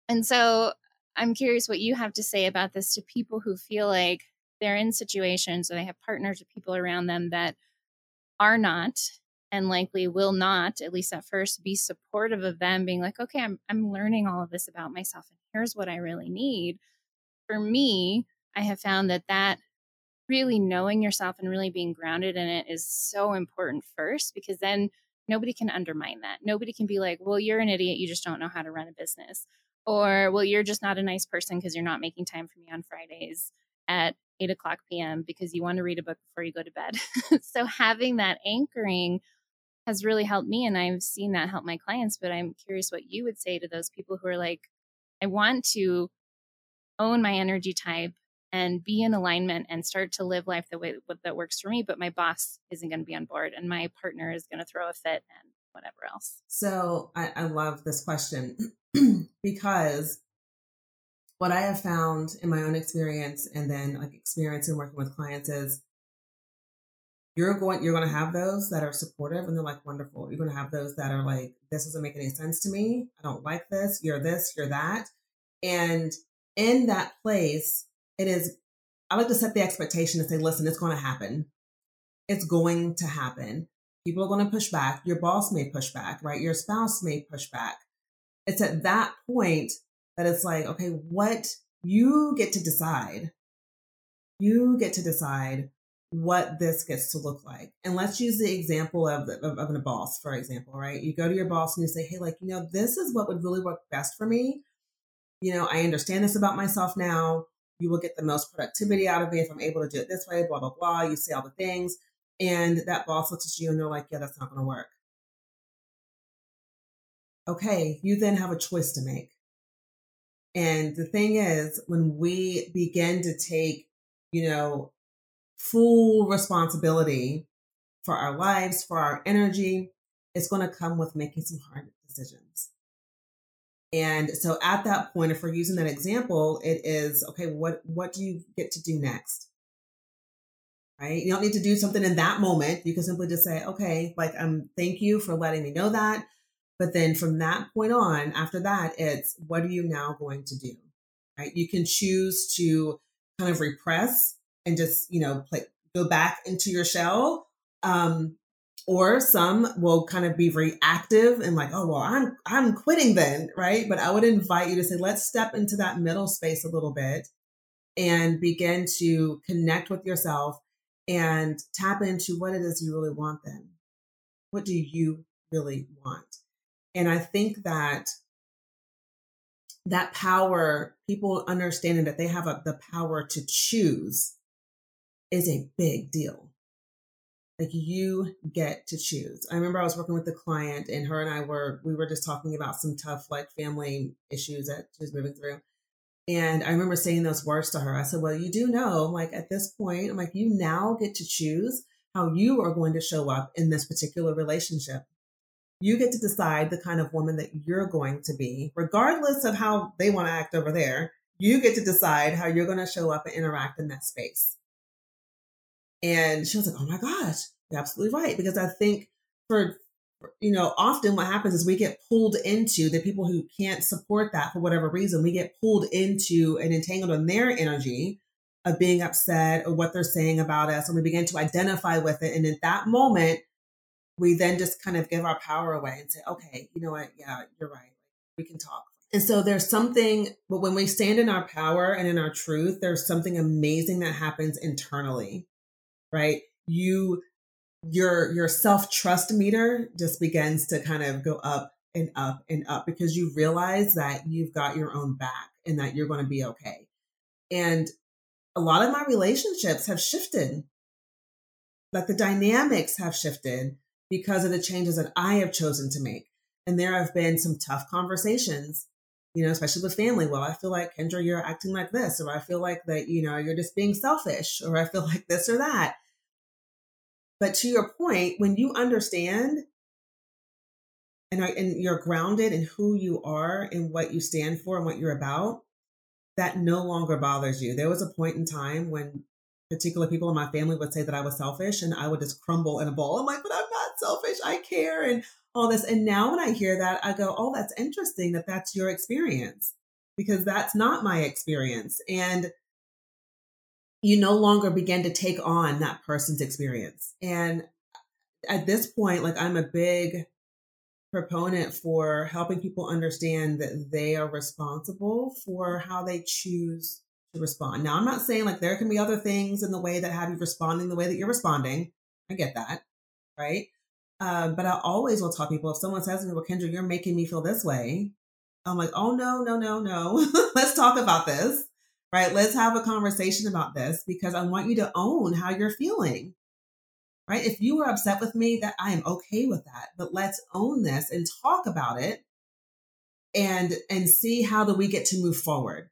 and so i'm curious what you have to say about this to people who feel like they're in situations or they have partners or people around them that are not and likely will not at least at first be supportive of them being like okay i'm i'm learning all of this about myself and here's what i really need for me I have found that that really knowing yourself and really being grounded in it is so important first because then nobody can undermine that. Nobody can be like, well, you're an idiot. You just don't know how to run a business. Or, well, you're just not a nice person because you're not making time for me on Fridays at 8 o'clock p.m. because you want to read a book before you go to bed. [LAUGHS] so having that anchoring has really helped me. And I've seen that help my clients. But I'm curious what you would say to those people who are like, I want to own my energy type and be in alignment and start to live life the way that works for me. But my boss isn't going to be on board and my partner is going to throw a fit and whatever else. So I, I love this question [CLEARS THROAT] because what I have found in my own experience and then like experience in working with clients is you're going you're going to have those that are supportive and they're like wonderful. You're going to have those that are like this doesn't make any sense to me. I don't like this. You're this you're that. And in that place it is i like to set the expectation and say listen it's going to happen. It's going to happen. People are going to push back. Your boss may push back right? Your spouse may push back. It's at that point that it's like okay what you get to decide. You get to decide what this gets to look like. And let's use the example of, of, of a boss, for example, right? You go to your boss and you say, hey, like, you know, this is what would really work best for me. You know, I understand this about myself now. You will get the most productivity out of me if I'm able to do it this way, blah, blah, blah. You say all the things. And that boss looks at you and they're like, yeah, that's not going to work. Okay, you then have a choice to make. And the thing is, when we begin to take, you know, full responsibility for our lives, for our energy, it's going to come with making some hard decisions. And so at that point, if we're using that example, it is okay, what what do you get to do next? Right? You don't need to do something in that moment. You can simply just say, okay, like um, thank you for letting me know that. But then from that point on, after that, it's what are you now going to do? Right? You can choose to kind of repress and just, you know, play, go back into your shell. Um, or some will kind of be very active and like, oh well, I'm I'm quitting then, right? But I would invite you to say, let's step into that middle space a little bit and begin to connect with yourself and tap into what it is you really want then. What do you really want? And I think that that power, people understanding that they have a, the power to choose is a big deal. Like you get to choose. I remember I was working with a client and her and I were, we were just talking about some tough like family issues that she was moving through. And I remember saying those words to her. I said, well, you do know, like at this point, I'm like, you now get to choose how you are going to show up in this particular relationship. You get to decide the kind of woman that you're going to be, regardless of how they want to act over there. You get to decide how you're going to show up and interact in that space. And she was like, oh my gosh, you're absolutely right. Because I think for, you know, often what happens is we get pulled into the people who can't support that for whatever reason. We get pulled into and entangled in their energy of being upset or what they're saying about us. And we begin to identify with it. And at that moment, we then just kind of give our power away and say, okay, you know what? Yeah, you're right. We can talk. And so there's something, but when we stand in our power and in our truth, there's something amazing that happens internally right? You, your, your self trust meter just begins to kind of go up and up and up because you realize that you've got your own back and that you're going to be okay. And a lot of my relationships have shifted. Like the dynamics have shifted because of the changes that I have chosen to make. And there have been some tough conversations, you know, especially with family. Well, I feel like Kendra, you're acting like this, or I feel like that, you know, you're just being selfish, or I feel [LAUGHS] like this or that. But to your point, when you understand and, are, and you're grounded in who you are and what you stand for and what you're about, that no longer bothers you. There was a point in time when particular people in my family would say that I was selfish and I would just crumble in a ball. I'm like, but I'm selfish. I care and all this. And now when I hear that, I go, oh, that's interesting that that's your experience because that's not my experience. And you no longer begin to take on that person's experience. And at this point, like I'm a big proponent for helping people understand that they are responsible for how they choose to respond. Now, I'm not saying like there can be other things in the way that have you responding the way that you're responding. I get that, right? Uh, but I always will tell people if someone says to me, "Well, Kendra, you're making me feel this way," I'm like, "Oh no, no, no, no. [LAUGHS] Let's talk about this, right? Let's have a conversation about this because I want you to own how you're feeling." Right? If you are upset with me, that I am okay with that. But let's own this and talk about it and and see how do we get to move forward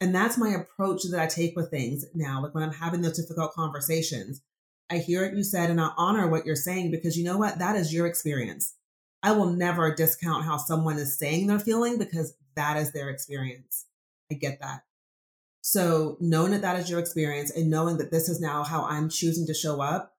and that's my approach that i take with things now like when i'm having those difficult conversations i hear what you said and i honor what you're saying because you know what? That is your experience. I will never discount how someone is saying they're feeling because that is their experience. I get that. So knowing that that is your experience and knowing that this is now how i'm choosing to show up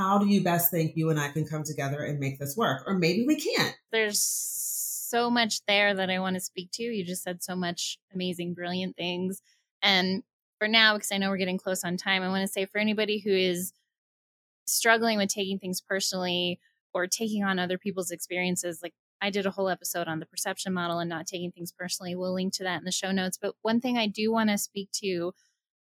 how do you best think you and i can come together and make this work? Or maybe we can't. There's so much there that I want to speak to. You just said so much amazing, brilliant things. And for now, because I know we're getting close on time, I want to say for anybody who is struggling with taking things personally or taking on other people's experiences, like I did a whole episode on the perception model and not taking things personally. We'll link to that in the show notes. But one thing I do want to speak to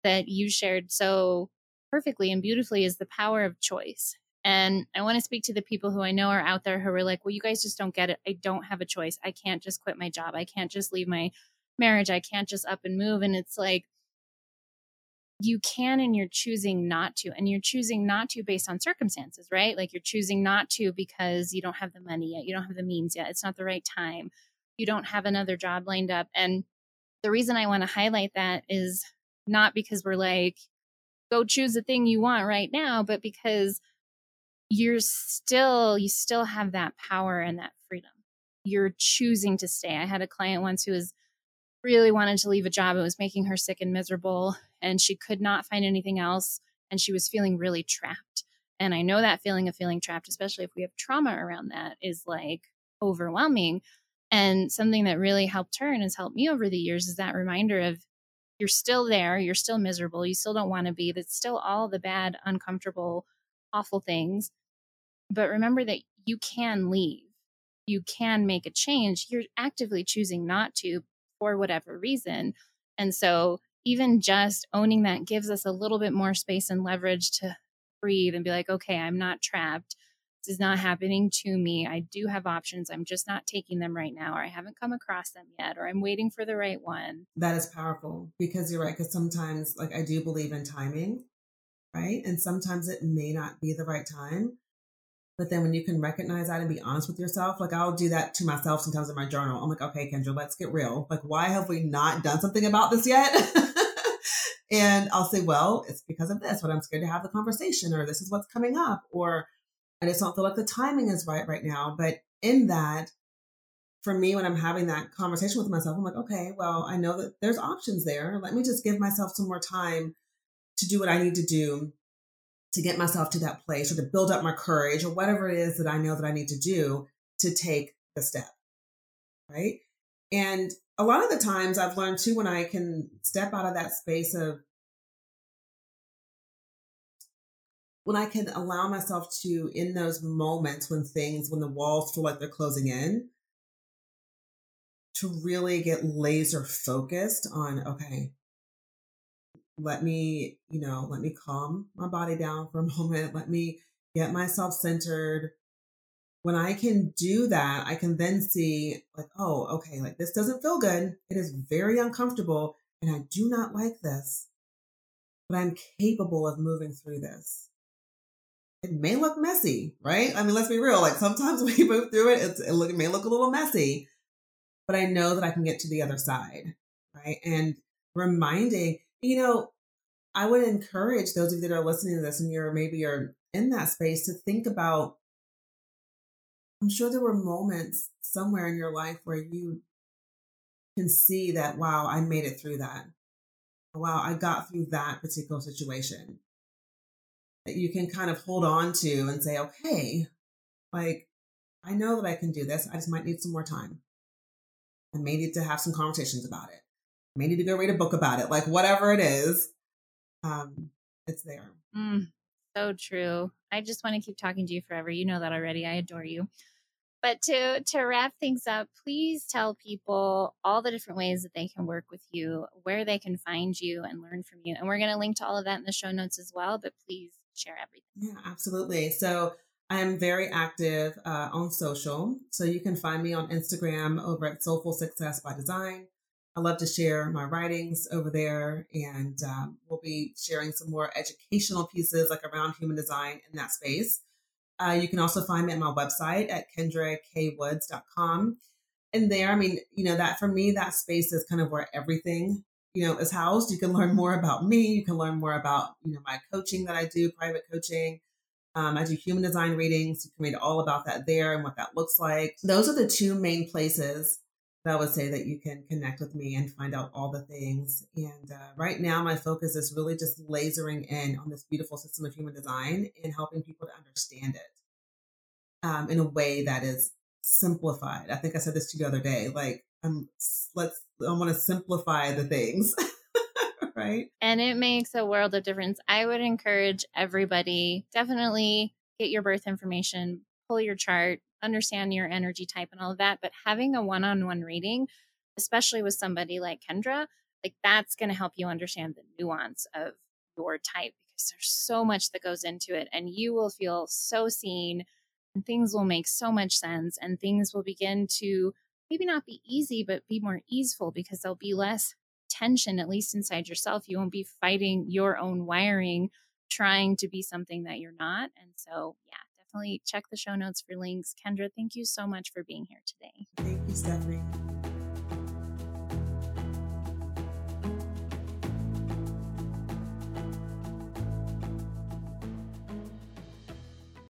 that you shared so perfectly and beautifully is the power of choice. And I want to speak to the people who I know are out there who are like, well, you guys just don't get it. I don't have a choice. I can't just quit my job. I can't just leave my marriage. I can't just up and move. And it's like, you can and you're choosing not to. And you're choosing not to based on circumstances, right? Like you're choosing not to because you don't have the money yet. You don't have the means yet. It's not the right time. You don't have another job lined up. And the reason I want to highlight that is not because we're like, go choose the thing you want right now, but because you're still you still have that power and that freedom you're choosing to stay i had a client once who was really wanted to leave a job it was making her sick and miserable and she could not find anything else and she was feeling really trapped and i know that feeling of feeling trapped especially if we have trauma around that is like overwhelming and something that really helped her and has helped me over the years is that reminder of you're still there you're still miserable you still don't want to be that's still all the bad uncomfortable awful things but remember that you can leave. You can make a change. You're actively choosing not to for whatever reason. And so, even just owning that gives us a little bit more space and leverage to breathe and be like, okay, I'm not trapped. This is not happening to me. I do have options. I'm just not taking them right now, or I haven't come across them yet, or I'm waiting for the right one. That is powerful because you're right. Because sometimes, like, I do believe in timing, right? And sometimes it may not be the right time. But then when you can recognize that and be honest with yourself, like I'll do that to myself sometimes in my journal. I'm like, okay, Kendra, let's get real. Like, why have we not done something about this yet? [LAUGHS] and I'll say, well, it's because of this, but I'm scared to have the conversation, or this is what's coming up, or I just don't feel like the timing is right right now. But in that, for me, when I'm having that conversation with myself, I'm like, okay, well, I know that there's options there. Let me just give myself some more time to do what I need to do to get myself to that place or to build up my courage or whatever it is that I know that I need to do to take the step. Right. And a lot of the times I've learned too when I can step out of that space of when I can allow myself to, in those moments when things, when the walls feel like they're closing in, to really get laser focused on, okay, let me, you know, let me calm my body down for a [LAUGHS] moment. Let me get myself centered. When I can do that, I can then see, like, oh, okay, like this doesn't feel good. It is very uncomfortable and I do not like this, but I'm capable of moving through this. It may look messy, right? I mean, let's be real. Like sometimes [LAUGHS] when you move through it, it, look, it may look a little messy, but I know that I can get to the other side, right? And reminding you know, I would encourage those of you that are listening to this and you're maybe are in that space to think about I'm sure there were moments somewhere in your life where you can see that, wow, I made it through that. Wow, I got through that particular situation. That you can kind of hold on to and say, okay, like, I know that I can do this. I just might need some more time. I may need to have some conversations about it may need to go read a book about it, like whatever it is, um, it's there. Mm, so true. I just want to keep talking to you forever. You know that already. I adore you. But to to wrap things up, please tell people all the different ways that they can work with you, where they can find you and learn from you. And we're going to link to all of that in the show notes as well. But please share everything. Yeah, absolutely. So I am very active uh, on social. So you can find me on Instagram over at Soulful Success by Design. I love to share my writings over there, and um, we'll be sharing some more educational pieces like around human design in that space. Uh, you can also find me at my website at kendrakawoods.com. And there, I mean, you know, that for me, that space is kind of where everything, you know, is housed. You can learn more about me. You can learn more about, you know, my coaching that I do, private coaching. Um, I do human design readings. You can read all about that there and what that looks like. Those are the two main places that I would say that you can connect with me and find out all the things. And uh, right now, my focus is really just lasering in on this beautiful system of human design and helping people to understand it um, in a way that is simplified. I think I said this to you the other day. Like, I'm let's I want to simplify the things. [LAUGHS] right. And it makes a world of difference. I would encourage everybody definitely get your birth information, pull your chart, understand your energy type and all of that. But having a one on one reading, especially with somebody like Kendra, like that's going to help you understand the nuance of your type because there's so much that goes into it. And you will feel so seen and things will make so much sense and things will begin to maybe not be easy, but be more easeful because there'll be less tension, at least inside yourself. You won't be fighting your own wiring, trying to be something that you're not. And so, yeah, definitely check the show notes for links. Kendra, thank you so much for being here today. Thank you, Stephanie.